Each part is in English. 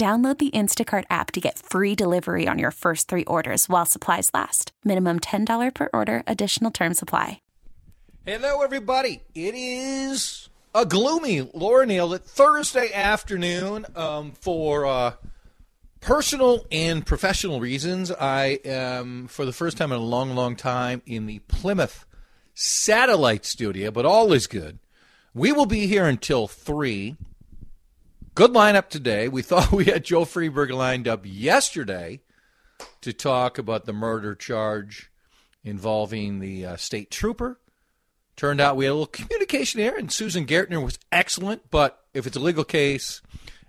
Download the Instacart app to get free delivery on your first three orders while supplies last. Minimum $10 per order, additional term supply. Hello, everybody. It is a gloomy Laura Neal Thursday afternoon um, for uh, personal and professional reasons. I am, for the first time in a long, long time, in the Plymouth satellite studio, but all is good. We will be here until 3. Good lineup today. We thought we had Joe Friedberg lined up yesterday to talk about the murder charge involving the uh, state trooper. Turned out we had a little communication error, and Susan Gartner was excellent. But if it's a legal case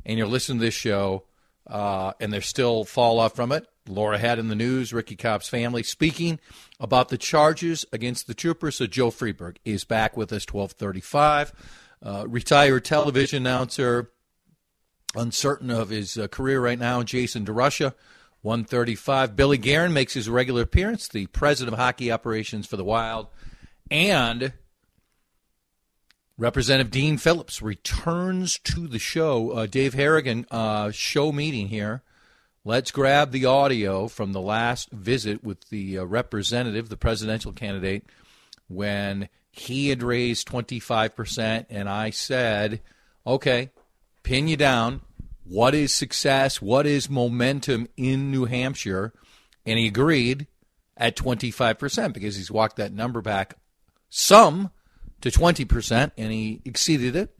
and you're listening to this show uh, and there's still fall off from it, Laura had in the news Ricky Cobb's family speaking about the charges against the trooper. So Joe Friedberg is back with us, 1235. Uh, retired television announcer, uncertain of his uh, career right now, Jason DeRusha, 135. Billy Guerin makes his regular appearance, the president of hockey operations for the Wild. And Representative Dean Phillips returns to the show. Uh, Dave Harrigan, uh, show meeting here. Let's grab the audio from the last visit with the uh, representative, the presidential candidate, when he had raised 25%. And I said, okay, pin you down. What is success? What is momentum in New Hampshire? And he agreed at 25% because he's walked that number back some to 20%, and he exceeded it.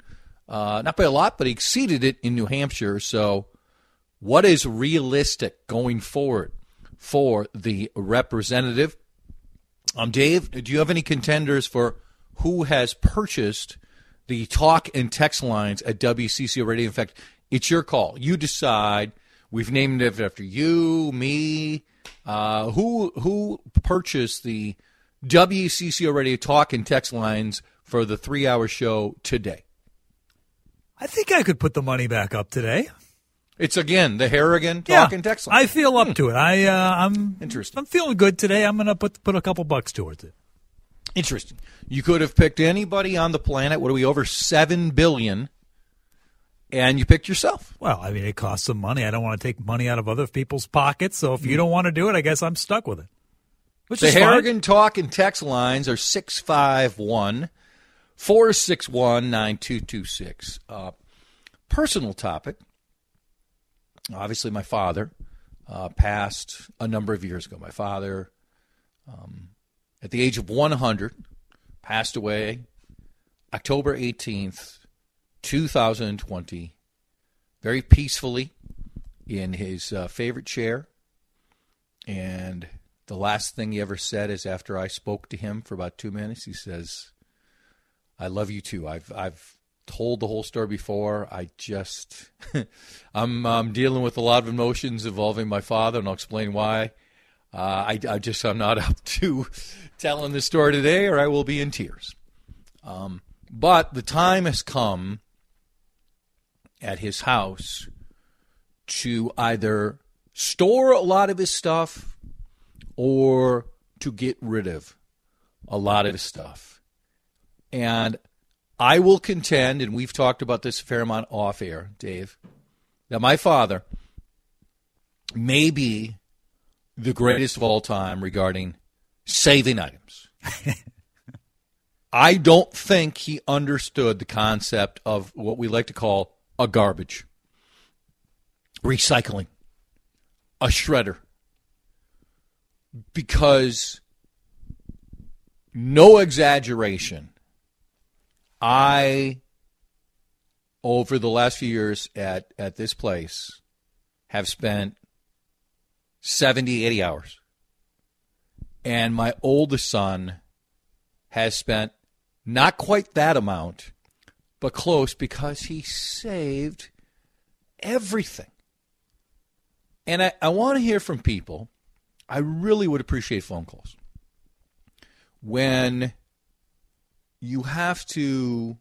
Uh, not by a lot, but he exceeded it in New Hampshire. So, what is realistic going forward for the representative? Um, Dave, do you have any contenders for who has purchased the talk and text lines at WCCO Radio? In fact, it's your call. You decide. We've named it after you, me. Uh, who who purchased the WCCO Radio talk and text lines for the three hour show today? I think I could put the money back up today. It's again the Harrigan talk yeah, and text line. I feel up to it. I uh, I'm Interesting. I'm feeling good today. I'm gonna put put a couple bucks towards it. Interesting. You could have picked anybody on the planet. What are we over seven billion? And you picked yourself. Well, I mean, it costs some money. I don't want to take money out of other people's pockets. So if you don't want to do it, I guess I'm stuck with it. Which the is Harrigan fine. talk and text lines are 651 461 9226. Uh, Personal topic. Obviously, my father uh, passed a number of years ago. My father, um, at the age of 100, passed away October 18th, 2020, very peacefully in his uh, favorite chair. And the last thing he ever said is after I spoke to him for about two minutes, he says, I love you too. I've, I've told the whole story before. I just, I'm, I'm dealing with a lot of emotions involving my father, and I'll explain why. Uh, I, I just, I'm not up to telling the story today, or I will be in tears. Um, but the time has come at his house to either store a lot of his stuff or to get rid of a lot of his stuff. And I will contend, and we've talked about this a fair amount off air, Dave, that my father may be the greatest of all time regarding saving items. I don't think he understood the concept of what we like to call a garbage, recycling, a shredder. Because, no exaggeration, I, over the last few years at, at this place, have spent 70, 80 hours. And my oldest son has spent not quite that amount, but close because he saved everything. And I, I want to hear from people. I really would appreciate phone calls. When you have to,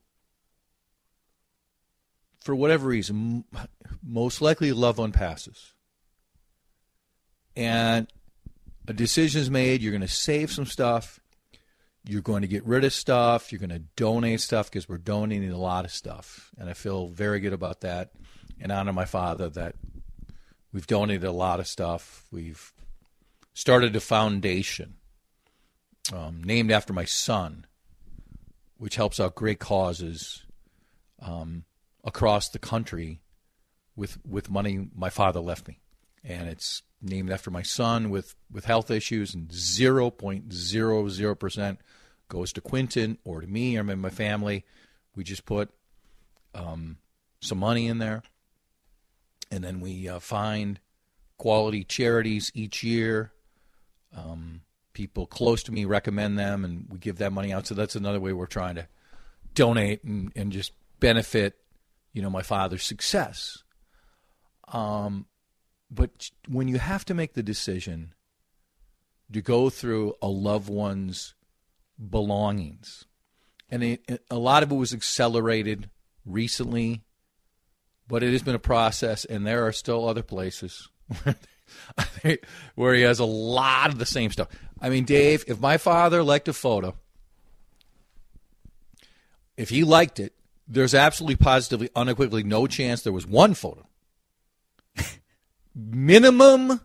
for whatever reason, most likely loved one passes. And a decision is made, you're going to save some stuff, you're going to get rid of stuff, you're going to donate stuff because we're donating a lot of stuff. And I feel very good about that and honor my father that we've donated a lot of stuff. We've started a foundation um, named after my son, which helps out great causes um, across the country with with money my father left me, and it's named after my son with, with health issues, and 0.00% goes to Quinton or to me or my family. We just put um, some money in there, and then we uh, find quality charities each year. Um, people close to me recommend them, and we give that money out. So that's another way we're trying to donate and, and just benefit, you know, my father's success. Um, but when you have to make the decision to go through a loved one's belongings, and it, a lot of it was accelerated recently, but it has been a process, and there are still other places where he has a lot of the same stuff. I mean, Dave, if my father liked a photo, if he liked it, there's absolutely positively, unequivocally no chance there was one photo minimum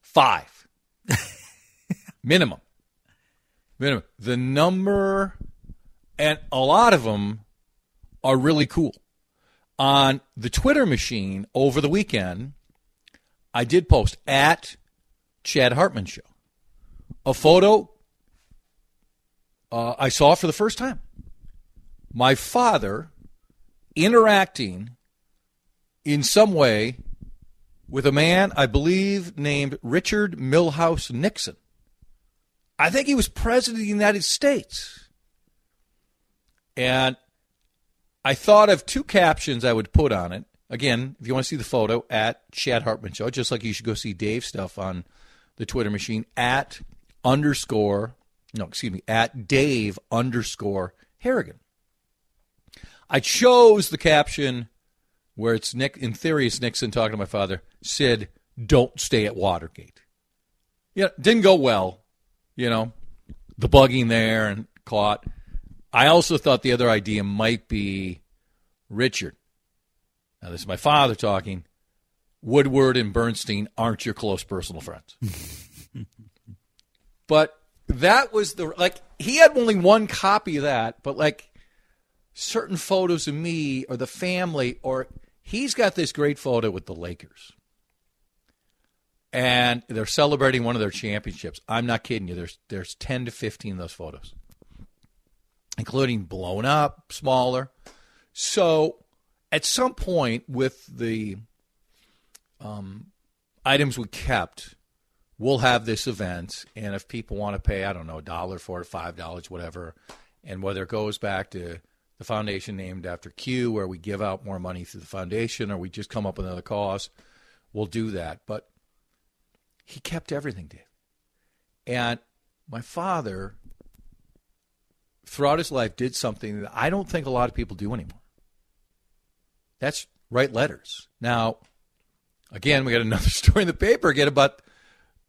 five. minimum. Minimum. The number, and a lot of them are really cool. On the Twitter machine over the weekend, I did post at Chad Hartman Show a photo uh, I saw for the first time. My father interacting in some way with a man I believe named Richard Milhous Nixon. I think he was president of the United States. And I thought of two captions I would put on it. Again, if you want to see the photo, at Chad Hartman Show, just like you should go see Dave's stuff on the Twitter machine, at underscore, no, excuse me, at Dave underscore Harrigan. I chose the caption where it's Nick, in theory, it's Nixon talking to my father, said, don't stay at Watergate. Yeah, didn't go well, you know, the bugging there and caught. I also thought the other idea might be Richard. Now, this is my father talking. Woodward and Bernstein aren't your close personal friends. but that was the, like, he had only one copy of that, but like, certain photos of me or the family or he's got this great photo with the Lakers. And they're celebrating one of their championships. I'm not kidding you. There's there's 10 to 15 of those photos. Including blown up, smaller. So at some point with the um, items we kept, we'll have this event, and if people want to pay, I don't know, a dollar for it, five dollars, whatever, and whether it goes back to the foundation named after Q, where we give out more money through the foundation, or we just come up with another cause, we'll do that. But he kept everything, Dave. And my father, throughout his life, did something that I don't think a lot of people do anymore. That's write letters. Now, again, we got another story in the paper again about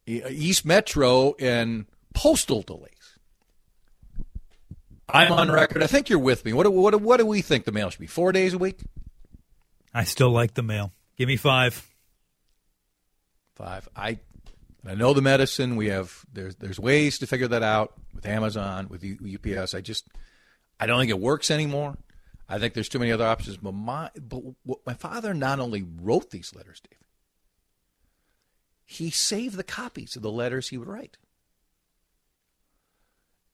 uh, East Metro and postal delays. I'm on record. I think you're with me. What, what, what do we think the mail should be? Four days a week? I still like the mail. Give me five. Five. I I know the medicine. We have there's there's ways to figure that out with Amazon with UPS. I just I don't think it works anymore. I think there's too many other options. But my, but my father not only wrote these letters, Dave, he saved the copies of the letters he would write.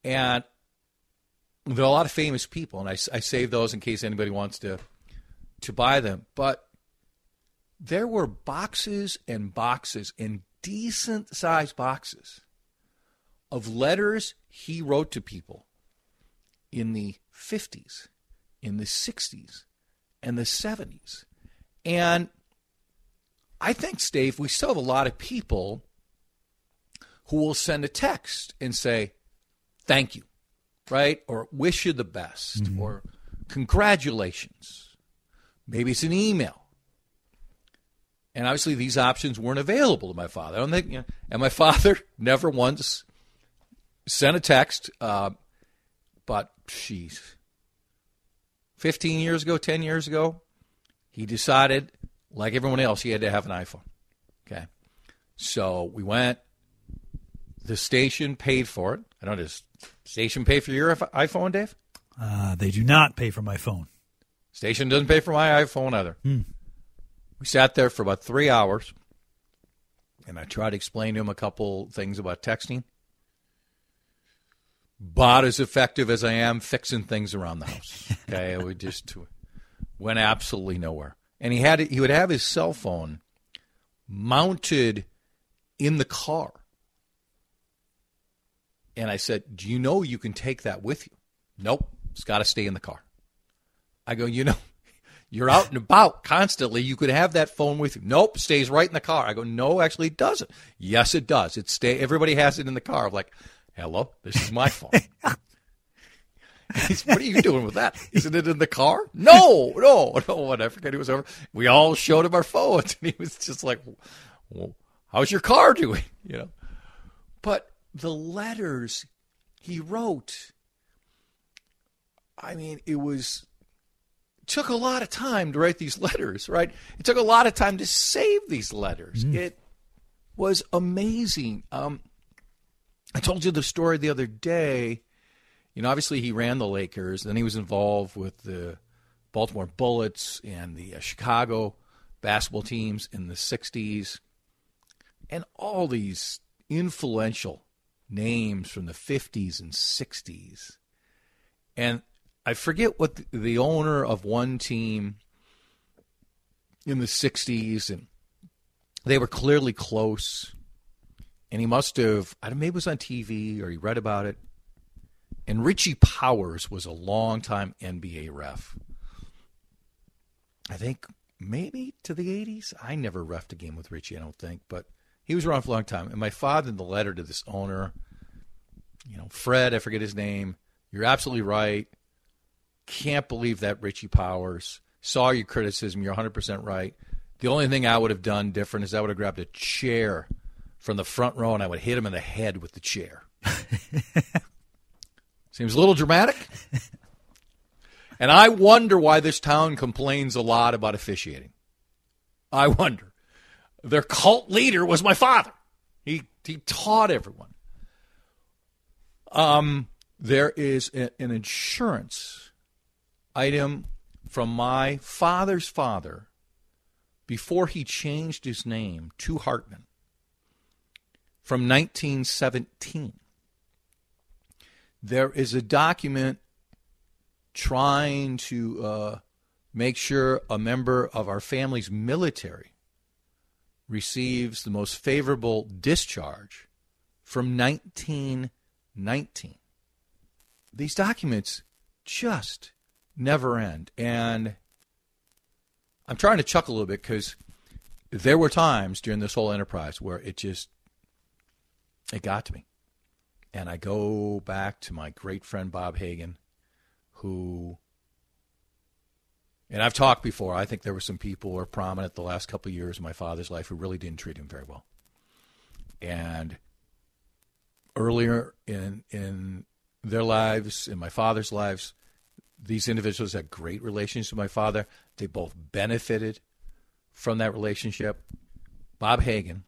And there are a lot of famous people, and I, I save those in case anybody wants to to buy them. But there were boxes and boxes and decent sized boxes of letters he wrote to people in the 50s, in the 60s, and the 70s. And I think, Steve, we still have a lot of people who will send a text and say, thank you, right? Or wish you the best, mm-hmm. or congratulations. Maybe it's an email. And obviously, these options weren't available to my father. I don't think, you know, and my father never once sent a text. Uh, but, jeez, 15 years ago, 10 years ago, he decided, like everyone else, he had to have an iPhone. Okay. So we went, the station paid for it. I don't know, does station pay for your iPhone, Dave? Uh, they do not pay for my phone. Station doesn't pay for my iPhone either. Hmm. We sat there for about three hours, and I tried to explain to him a couple things about texting. About as effective as I am fixing things around the house. Okay, we just went absolutely nowhere. And he had he would have his cell phone mounted in the car. And I said, "Do you know you can take that with you?" Nope, it's got to stay in the car. I go, "You know, you're out and about constantly. You could have that phone with you. Nope, stays right in the car. I go, no, actually, it doesn't. Yes, it does. It stay. Everybody has it in the car. I'm like, hello, this is my phone. He's, what are you doing with that? Isn't it in the car? No, no, no. When I forget he was over, we all showed him our phones, and he was just like, well, "How's your car doing?" You know. But the letters he wrote, I mean, it was took a lot of time to write these letters, right? It took a lot of time to save these letters. Mm. It was amazing. Um, I told you the story the other day. You know, obviously he ran the Lakers, then he was involved with the Baltimore Bullets and the uh, Chicago basketball teams in the 60s, and all these influential names from the 50s and 60s. And I forget what the, the owner of one team in the 60s, and they were clearly close. And he must have, I don't know, maybe it was on TV or he read about it. And Richie Powers was a long-time NBA ref. I think maybe to the 80s. I never refed a game with Richie, I don't think, but he was around for a long time. And my father, in the letter to this owner, you know, Fred, I forget his name, you're absolutely right can't believe that Richie Powers saw your criticism. You're 100% right. The only thing I would have done different is I would have grabbed a chair from the front row and I would hit him in the head with the chair. Seems a little dramatic. And I wonder why this town complains a lot about officiating. I wonder. Their cult leader was my father. He he taught everyone. Um, there is a, an insurance item from my father's father before he changed his name to Hartman from 1917. There is a document trying to uh, make sure a member of our family's military receives the most favorable discharge from 1919. These documents just never end. And I'm trying to chuckle a little bit because there were times during this whole enterprise where it just it got to me. And I go back to my great friend Bob Hagan, who and I've talked before. I think there were some people who were prominent the last couple of years of my father's life who really didn't treat him very well. And earlier in in their lives, in my father's lives, these individuals had great relations with my father. They both benefited from that relationship. Bob Hagan,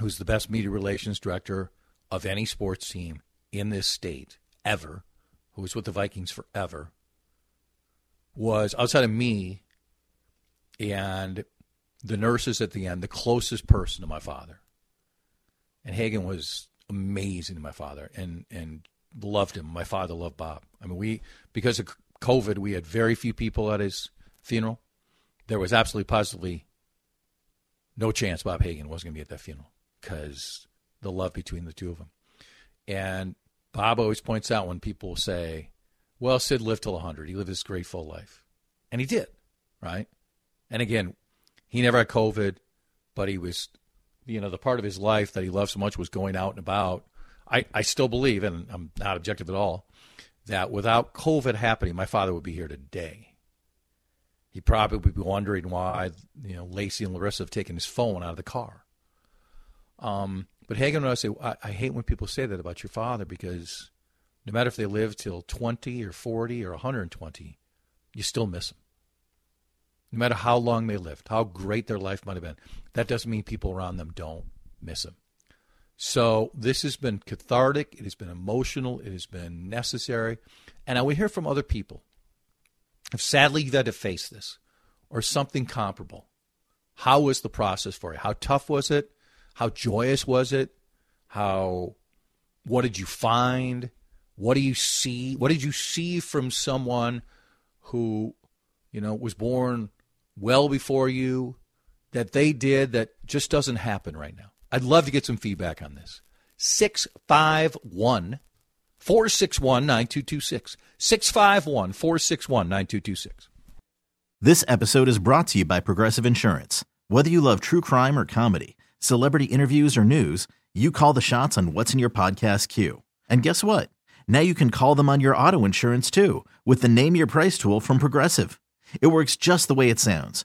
who's the best media relations director of any sports team in this state ever, who was with the Vikings forever, was outside of me and the nurses at the end, the closest person to my father. And Hagan was amazing to my father and, and loved him. My father loved Bob. I mean, we, because of COVID, we had very few people at his funeral. There was absolutely positively no chance Bob Hagan wasn't going to be at that funeral because the love between the two of them. And Bob always points out when people say, well, Sid lived till 100. He lived this great full life. And he did, right? And again, he never had COVID, but he was, you know, the part of his life that he loved so much was going out and about. I, I still believe, and I'm not objective at all, that without COVID happening, my father would be here today. He probably would be wondering why, you know, Lacey and Larissa have taken his phone out of the car. Um, but Hagan would say, I, I hate when people say that about your father because no matter if they live till 20 or 40 or 120, you still miss them. No matter how long they lived, how great their life might have been, that doesn't mean people around them don't miss them. So this has been cathartic. It has been emotional. It has been necessary. And I would hear from other people. If sadly you've had to face this or something comparable, how was the process for you? How tough was it? How joyous was it? How, what did you find? What do you see? What did you see from someone who, you know, was born well before you that they did that just doesn't happen right now? I'd love to get some feedback on this. 651 461 9226. 651 461 9226. This episode is brought to you by Progressive Insurance. Whether you love true crime or comedy, celebrity interviews or news, you call the shots on what's in your podcast queue. And guess what? Now you can call them on your auto insurance too with the Name Your Price tool from Progressive. It works just the way it sounds.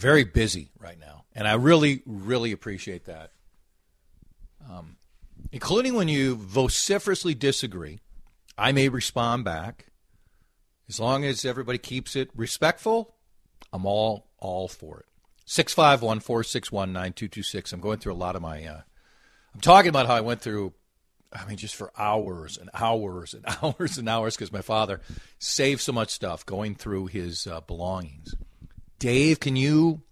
very busy right now, and I really, really appreciate that. Um, including when you vociferously disagree, I may respond back. As long as everybody keeps it respectful, I'm all all for it. Six five one four six one nine two two six. I'm going through a lot of my. Uh, I'm talking about how I went through. I mean, just for hours and hours and hours and hours because my father saved so much stuff going through his uh, belongings. Dave, can you?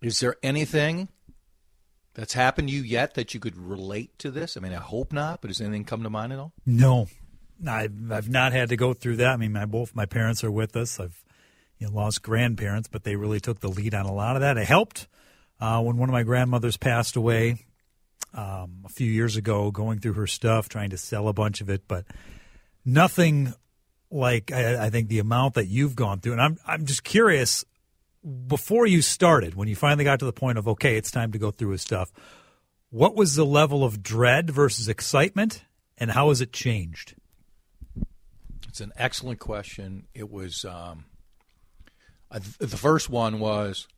Is there anything that's happened to you yet that you could relate to this? I mean, I hope not, but does anything come to mind at all? No, I've, I've not had to go through that. I mean, my both my parents are with us. I've you know, lost grandparents, but they really took the lead on a lot of that. It helped uh, when one of my grandmothers passed away um, a few years ago, going through her stuff, trying to sell a bunch of it, but nothing like I, I think the amount that you've gone through. And I'm I'm just curious before you started, when you finally got to the point of okay, it's time to go through his stuff. What was the level of dread versus excitement, and how has it changed? It's an excellent question. It was um, I, the first one was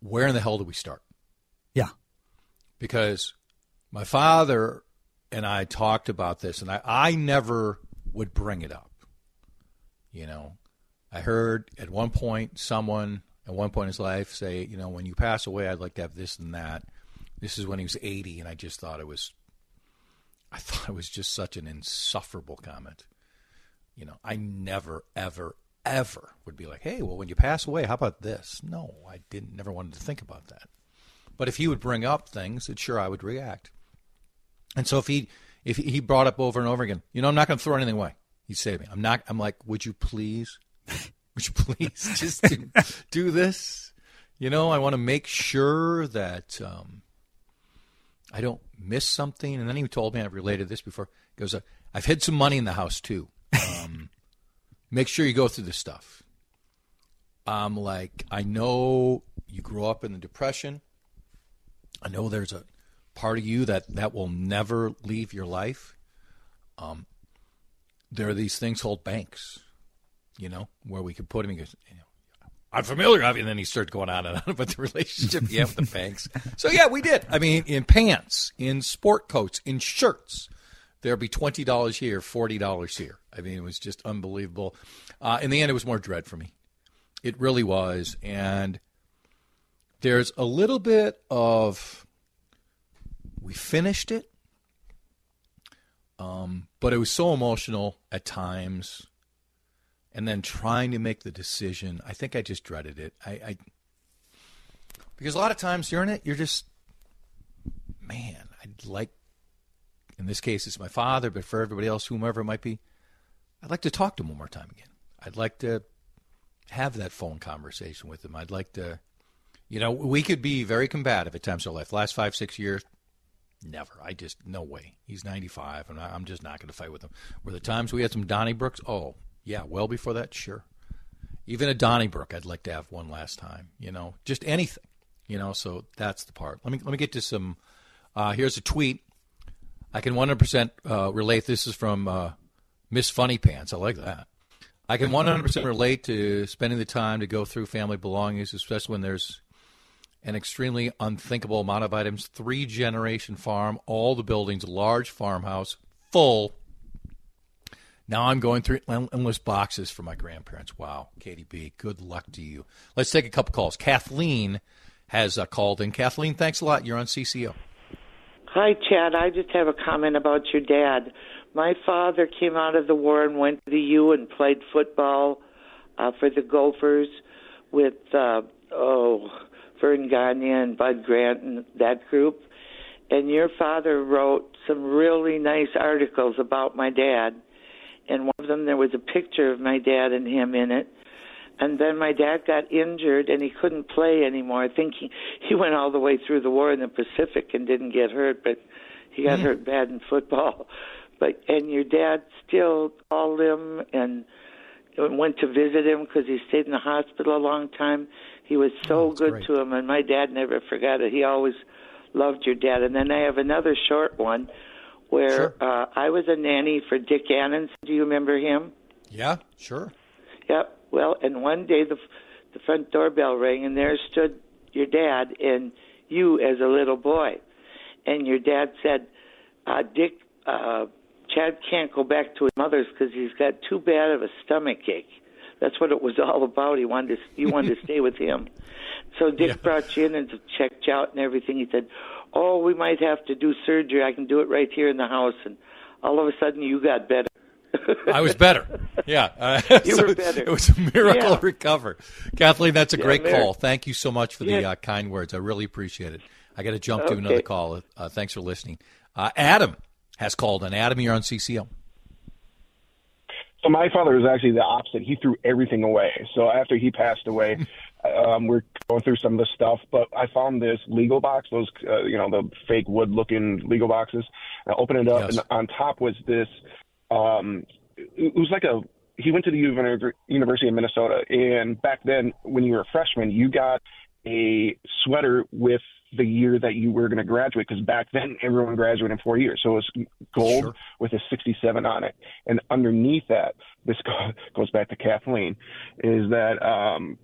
where in the hell do we start? Yeah, because my father and I talked about this, and I, I never would bring it up. You know, I heard at one point someone, at one point in his life say, you know, when you pass away, I'd like to have this and that. This is when he was 80, and I just thought it was, I thought it was just such an insufferable comment. You know, I never, ever, ever would be like, hey, well, when you pass away, how about this? No, I didn't, never wanted to think about that. But if he would bring up things, then sure, I would react. And so if he, if he brought up over and over again, you know, I'm not going to throw anything away. He'd say to me, I'm not, I'm like, would you please, would you please just do, do this? You know, I want to make sure that um, I don't miss something. And then he told me, I've related this before. He goes, I've hid some money in the house too. Um, make sure you go through this stuff. I'm like, I know you grew up in the Depression. I know there's a part of you that that will never leave your life. Um, there are these things called banks, you know, where we could put him. He goes, you know, I'm familiar with it. And then he started going on and on about the relationship he had with the banks. So, yeah, we did. I mean, in pants, in sport coats, in shirts, there'd be $20 here, $40 here. I mean, it was just unbelievable. Uh, in the end, it was more dread for me. It really was. And there's a little bit of, we finished it. Um, but it was so emotional at times and then trying to make the decision, I think I just dreaded it. I, I because a lot of times you're in it, you're just, man, I'd like, in this case, it's my father, but for everybody else, whomever it might be, I'd like to talk to him one more time again. I'd like to have that phone conversation with him. I'd like to, you know, we could be very combative at times in our life. Last five, six years, never. I just, no way. He's 95, and I'm just not going to fight with him. Were the times we had some Donnybrooks? Oh, yeah, well before that, sure. Even a Donnybrook, I'd like to have one last time. You know, just anything. You know, so that's the part. Let me let me get to some. Uh, here's a tweet. I can 100% uh, relate. This is from uh, Miss Funny Pants. I like that. I can 100% relate to spending the time to go through family belongings, especially when there's an extremely unthinkable amount of items. Three generation farm, all the buildings, large farmhouse, full now I'm going through endless boxes for my grandparents. Wow, Katie B, good luck to you. Let's take a couple calls. Kathleen has uh, called in. Kathleen, thanks a lot. You're on CCO. Hi, Chad. I just have a comment about your dad. My father came out of the war and went to the U and played football uh, for the Gophers with, uh, oh, Verne Gagne and Bud Grant and that group. And your father wrote some really nice articles about my dad and one of them there was a picture of my dad and him in it. And then my dad got injured and he couldn't play anymore. I think he he went all the way through the war in the Pacific and didn't get hurt, but he got mm. hurt bad in football. But and your dad still called him and went to visit him because he stayed in the hospital a long time. He was so oh, good great. to him, and my dad never forgot it. He always loved your dad. And then I have another short one where sure. uh, I was a nanny for Dick Annons. Do you remember him? Yeah, sure. Yep. Well, and one day the the front doorbell rang, and there stood your dad and you as a little boy, and your dad said, uh, "Dick, uh, Chad can't go back to his mother's because he's got too bad of a stomach ache." That's what it was all about. He wanted to, he wanted to stay with him. So Dick yeah. brought you in and checked you out and everything. He said, oh, we might have to do surgery. I can do it right here in the house. And all of a sudden, you got better. I was better. Yeah. Uh, you so were better. It was a miracle yeah. recover. Kathleen, that's a yeah, great call. Thank you so much for the uh, kind words. I really appreciate it. I got to jump okay. to another call. Uh, thanks for listening. Uh, Adam has called, and Adam, you're on CCO. So my father was actually the opposite. He threw everything away. So after he passed away, um, we're going through some of the stuff, but I found this legal box, those, uh, you know, the fake wood looking legal boxes. I opened it up, yes. and on top was this, um, it was like a, he went to the University of Minnesota, and back then, when you were a freshman, you got a sweater with the year that you were going to graduate because back then everyone graduated in four years. So it was gold sure. with a 67 on it. And underneath that, this goes back to Kathleen, is that um,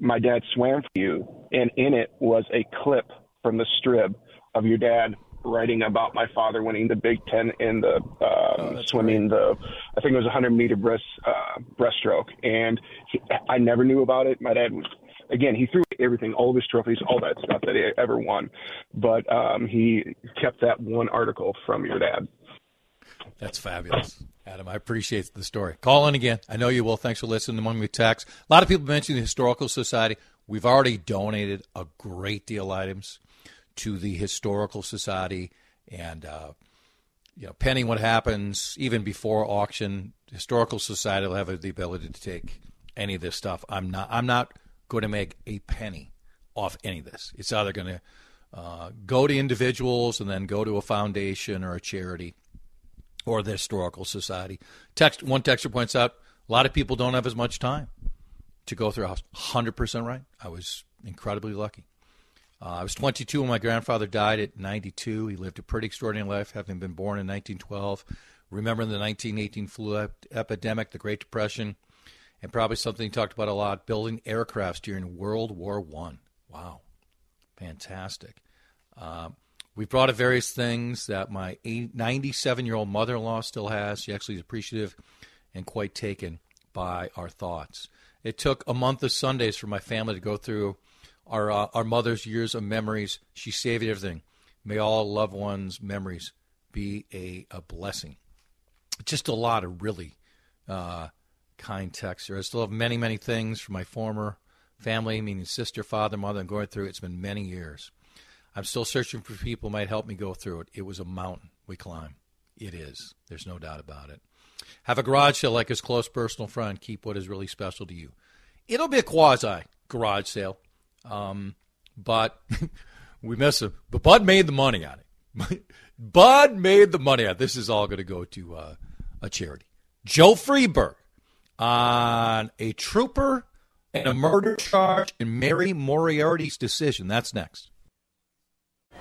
my dad swam for you, and in it was a clip from the Strib of your dad writing about my father winning the Big Ten in the um, oh, swimming great. the I think it was a hundred meter breast uh, breaststroke, and he, I never knew about it. My dad was again, he threw everything, all of his trophies, all that stuff that he ever won, but um, he kept that one article from your dad. That's fabulous. Adam, I appreciate the story. Call in again. I know you will. Thanks for listening to Money tax A lot of people mentioned the Historical Society. We've already donated a great deal of items to the Historical Society. And, uh, you know, pending what happens, even before auction, Historical Society will have the ability to take any of this stuff. I'm not, I'm not going to make a penny off any of this. It's either going to uh, go to individuals and then go to a foundation or a charity or the Historical Society. Text one texter points out a lot of people don't have as much time to go through a house. Hundred percent right. I was incredibly lucky. Uh, I was 22 when my grandfather died at 92. He lived a pretty extraordinary life, having been born in 1912. Remembering the 1918 flu ep- epidemic, the Great Depression, and probably something he talked about a lot: building aircrafts during World War One. Wow, fantastic. Uh, We've brought up various things that my 97 year old mother in law still has. She actually is appreciative and quite taken by our thoughts. It took a month of Sundays for my family to go through our, uh, our mother's years of memories. She saved everything. May all loved ones' memories be a, a blessing. Just a lot of really uh, kind texts here. I still have many, many things from my former family, meaning sister, father, mother, and going through. It's been many years. I'm still searching for people who might help me go through it. It was a mountain we climbed. It is. There's no doubt about it. Have a garage sale like his close personal friend. Keep what is really special to you. It'll be a quasi garage sale, um, but we miss him. But Bud made the money on it. Bud made the money on it. This is all going to go to uh, a charity. Joe Friedberg on a trooper and a murder charge and Mary Moriarty's decision. That's next.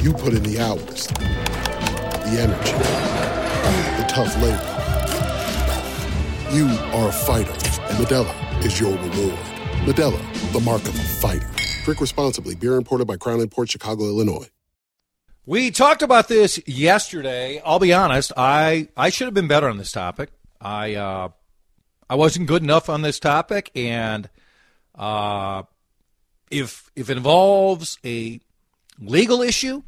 You put in the hours, the energy, the tough labor. You are a fighter, and Modelo is your reward. Modelo, the mark of a fighter. Drink responsibly. Beer imported by Crown Port Chicago, Illinois. We talked about this yesterday. I'll be honest. I, I should have been better on this topic. I uh, I wasn't good enough on this topic, and uh, if if it involves a legal issue,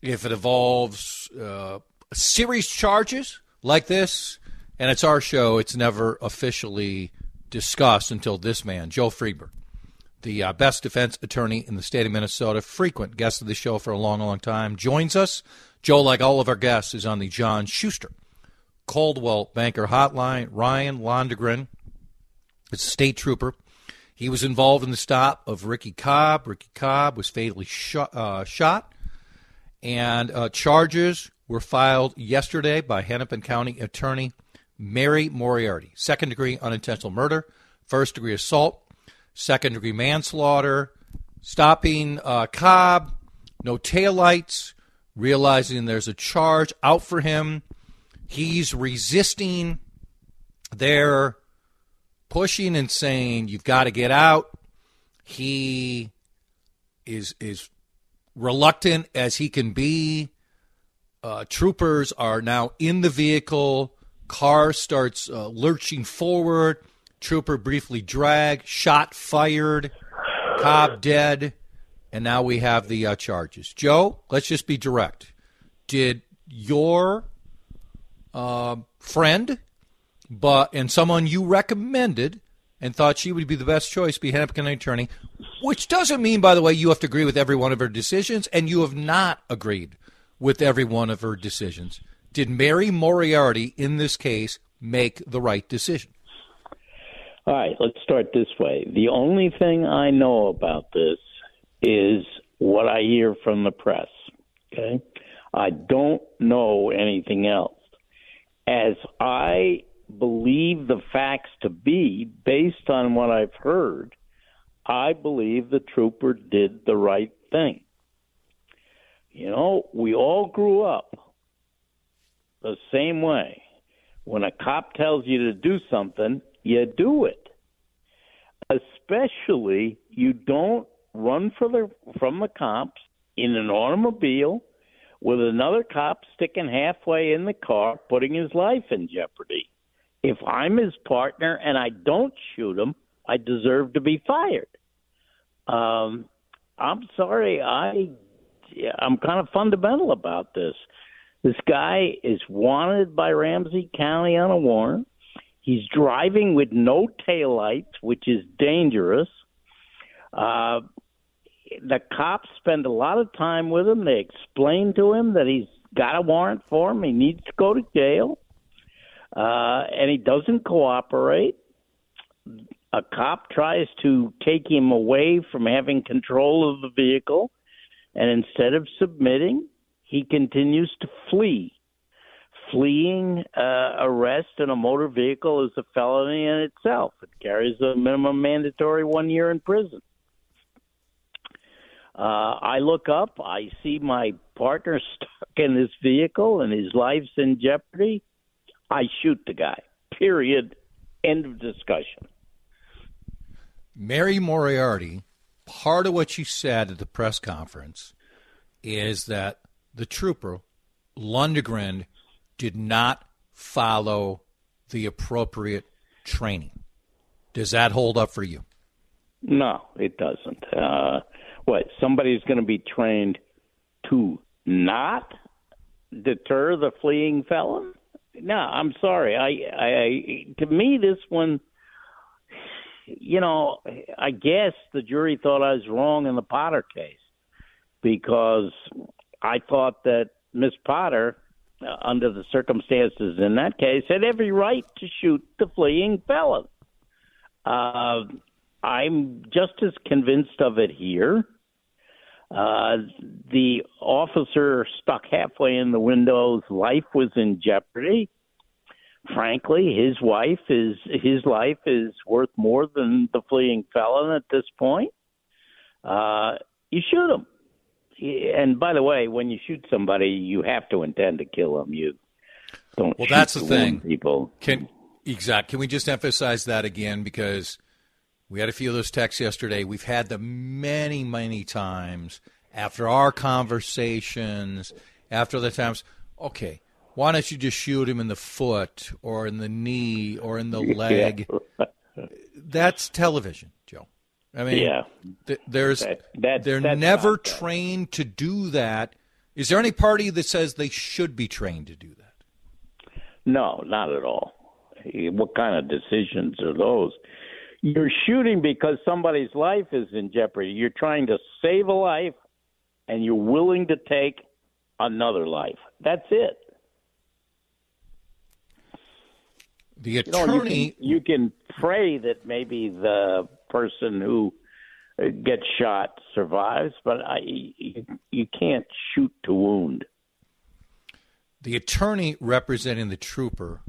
if it involves uh, serious charges like this, and it's our show, it's never officially discussed until this man, Joe Friedberg, the uh, best defense attorney in the state of Minnesota, frequent guest of the show for a long, long time, joins us. Joe, like all of our guests, is on the John Schuster Coldwell Banker Hotline. Ryan Londregan is a state trooper. He was involved in the stop of Ricky Cobb. Ricky Cobb was fatally shot, uh, shot and uh, charges were filed yesterday by Hennepin County Attorney Mary Moriarty. Second degree unintentional murder, first degree assault. second degree manslaughter, stopping uh, Cobb, no taillights, realizing there's a charge out for him. He's resisting. They're pushing and saying, You've got to get out. He is is reluctant as he can be. Uh, troopers are now in the vehicle. Car starts uh, lurching forward. Trooper briefly dragged, shot fired, Cobb dead, and now we have the uh, charges. Joe, let's just be direct. Did your uh, friend, but and someone you recommended and thought she would be the best choice, be Hennepin County attorney, which doesn't mean, by the way, you have to agree with every one of her decisions, and you have not agreed with every one of her decisions. Did Mary Moriarty in this case make the right decision? All right, let's start this way. The only thing I know about this is what I hear from the press. Okay? I don't know anything else. As I believe the facts to be, based on what I've heard, I believe the trooper did the right thing. You know, we all grew up the same way. When a cop tells you to do something, you do it. Especially, you don't run for the from the cops in an automobile with another cop sticking halfway in the car, putting his life in jeopardy. If I'm his partner and I don't shoot him, I deserve to be fired. Um, I'm sorry, I I'm kind of fundamental about this. This guy is wanted by Ramsey County on a warrant. He's driving with no taillights, which is dangerous. Uh, the cops spend a lot of time with him. They explain to him that he's got a warrant for him. He needs to go to jail. Uh, and he doesn't cooperate. A cop tries to take him away from having control of the vehicle. And instead of submitting, he continues to flee fleeing uh, arrest in a motor vehicle is a felony in itself. It carries a minimum mandatory one year in prison. Uh, I look up, I see my partner stuck in this vehicle and his life's in jeopardy. I shoot the guy. Period. End of discussion. Mary Moriarty, part of what she said at the press conference is that the trooper, Londregan, did not follow the appropriate training. Does that hold up for you? No, it doesn't. Uh, what? Somebody's going to be trained to not deter the fleeing felon? No, I'm sorry. I, I, to me, this one, you know, I guess the jury thought I was wrong in the Potter case because I thought that Miss Potter uh, under the circumstances in that case, had every right to shoot the fleeing felon. Uh, I'm just as convinced of it here. Uh, the officer stuck halfway in the window's life was in jeopardy. Frankly, his wife is his life is worth more than the fleeing felon at this point. Uh, you shoot him and by the way, when you shoot somebody, you have to intend to kill them. You don't. Well, that's the thing. People can exact. Can we just emphasize that again because we had a few of those texts yesterday. We've had them many, many times after our conversations. After the times, okay, why don't you just shoot him in the foot or in the knee or in the leg? Yeah. That's television. Joe. I mean, yeah. Th- there's that, that, they're never trained to do that. Is there any party that says they should be trained to do that? No, not at all. What kind of decisions are those? You're shooting because somebody's life is in jeopardy. You're trying to save a life, and you're willing to take another life. That's it. The attorney. You, know, you, can, you can pray that maybe the person who uh, gets shot survives, but I, you, you can't shoot to wound. The attorney representing the trooper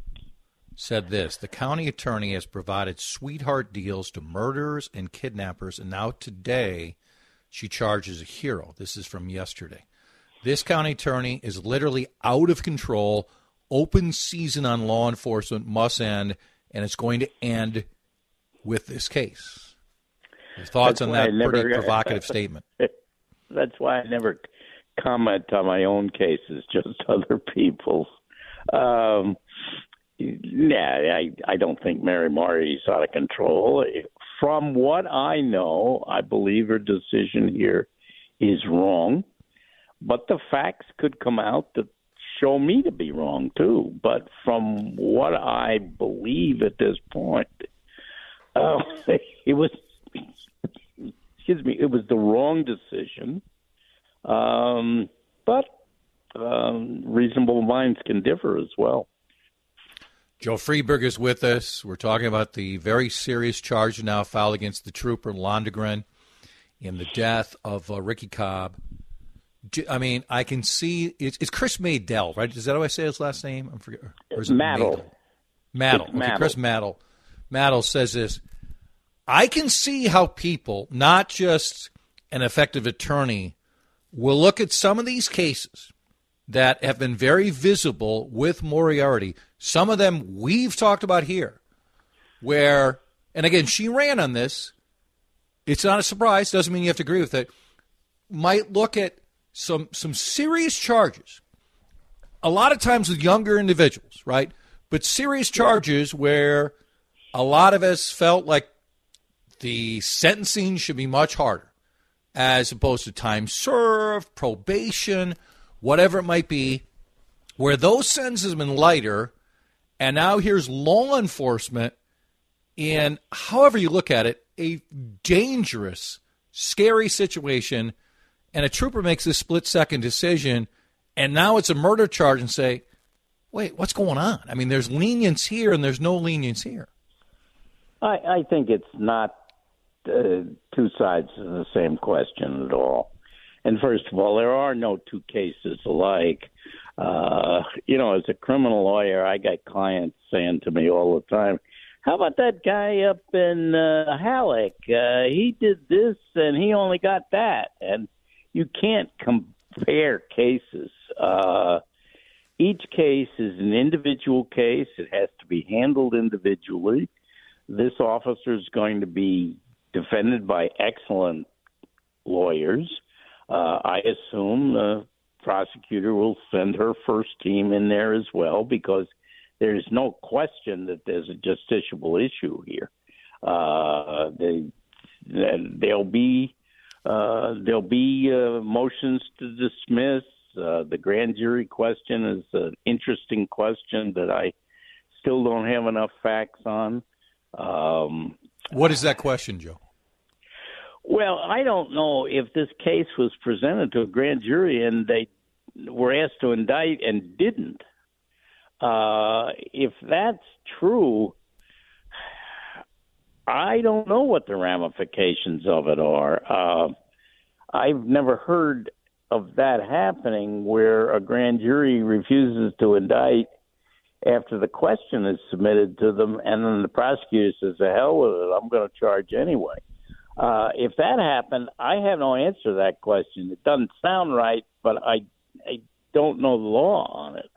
said this The county attorney has provided sweetheart deals to murderers and kidnappers, and now today she charges a hero. This is from yesterday. This county attorney is literally out of control. Open season on law enforcement must end, and it's going to end with this case. Your thoughts That's on that never- pretty provocative statement? That's why I never comment on my own cases, just other people's. Um, yeah, I I don't think Mary Moriarty's out of control. From what I know, I believe her decision here is wrong, but the facts could come out that show me to be wrong too. But from what I believe at this point, uh, it was excuse me, it was the wrong decision. Um, but um, reasonable minds can differ as well. Joe Friedberg is with us. We're talking about the very serious charge now filed against the trooper Londregan in the death of uh, Ricky Cobb. I mean, I can see it's, it's Chris Maydell, right? Is that how I say his last name? I'm forget. Or is it Maddle. Maddle. Okay, Maddle. Chris Maddle. Maddle says this. I can see how people, not just an effective attorney, will look at some of these cases that have been very visible with Moriarty. Some of them we've talked about here, where, and again, she ran on this. It's not a surprise. Doesn't mean you have to agree with it. Might look at some some serious charges. A lot of times with younger individuals, right? But serious charges where a lot of us felt like the sentencing should be much harder as opposed to time served, probation, whatever it might be, where those sentences have been lighter, and now here's law enforcement in, however you look at it, a dangerous, scary situation, and a trooper makes this split second decision, and now it's a murder charge, and say, wait, what's going on? I mean, there's lenience here, and there's no lenience here. I, I think it's not uh, two sides of the same question at all. And first of all, there are no two cases alike. Uh, you know, as a criminal lawyer, I got clients saying to me all the time, "How about that guy up in uh, Hallock? Uh, he did this and he only got that." And you can't compare cases. Uh, each case is an individual case. It has to be handled individually. This officer is going to be defended by excellent lawyers. Uh, I assume the prosecutor will send her first team in there as well because there's no question that there's a justiciable issue here. Uh, they, there'll be uh, there'll be uh, motions to dismiss. Uh, the grand jury question is an interesting question that I still don't have enough facts on. Um, What is that question, Joe? well, I don't know if this case was presented to a grand jury and they were asked to indict and didn't. Uh, if that's true, I don't know what the ramifications of it are. Uh, I've never heard of that happening where a grand jury refuses to indict after the question is submitted to them, and then the prosecutor says, "The hell with it! I'm going to charge anyway." Uh, if that happened, I have no answer to that question. It doesn't sound right, but I I don't know the law on it.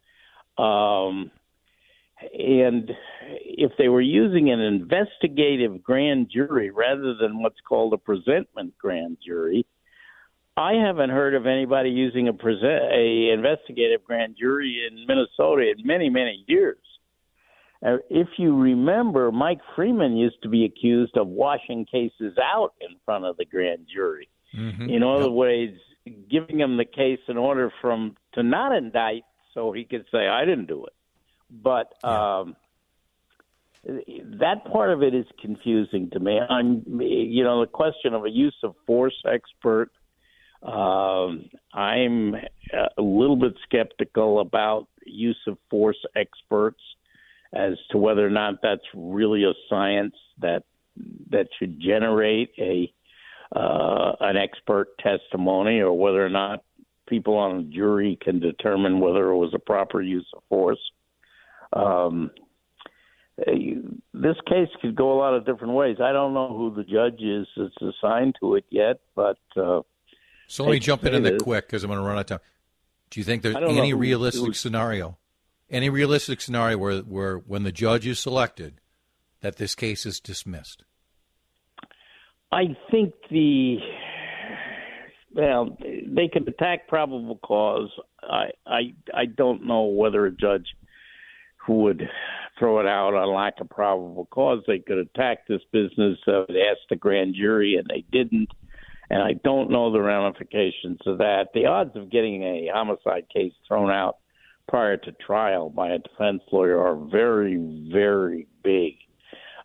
Um, and if they were using an investigative grand jury rather than what's called a presentment grand jury, I haven't heard of anybody using a present a investigative grand jury in Minnesota in many many years. Uh, if you remember, Mike Freeman used to be accused of washing cases out in front of the grand jury. Mm-hmm. In other words, giving him the case in order from to not indict, so he could say, "I didn't do it." But um, that part of it is confusing to me. I'm, you know, the question of a use of force expert. Um, I'm a little bit skeptical about use of force experts as to whether or not that's really a science that that should generate a uh, an expert testimony, or whether or not people on a jury can determine whether it was a proper use of force. Um, this case could go a lot of different ways. I don't know who the judge is that's assigned to it yet, but uh, so let me jump in into that quick because I'm going to run out of time. Do you think there's know any realistic who- scenario, any realistic scenario where, where when the judge is selected, that this case is dismissed? I think the well, they could attack probable cause. I I I don't know whether a judge who would throw it out on lack of probable cause. They could attack this business of ask the grand jury, and they didn't. And I don't know the ramifications of that. The odds of getting a homicide case thrown out prior to trial by a defense lawyer are very, very big.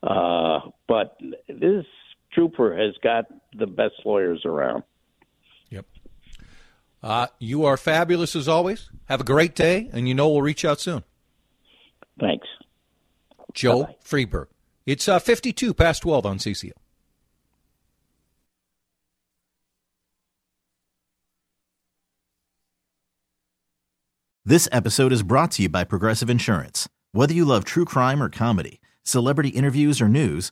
Uh, but this trooper has got the best lawyers around. Yep. Uh, you are fabulous as always. Have a great day, and you know we'll reach out soon. Thanks. Joe Friedberg. It's uh, 52 past 12 on CCO. This episode is brought to you by Progressive Insurance. Whether you love true crime or comedy, celebrity interviews or news,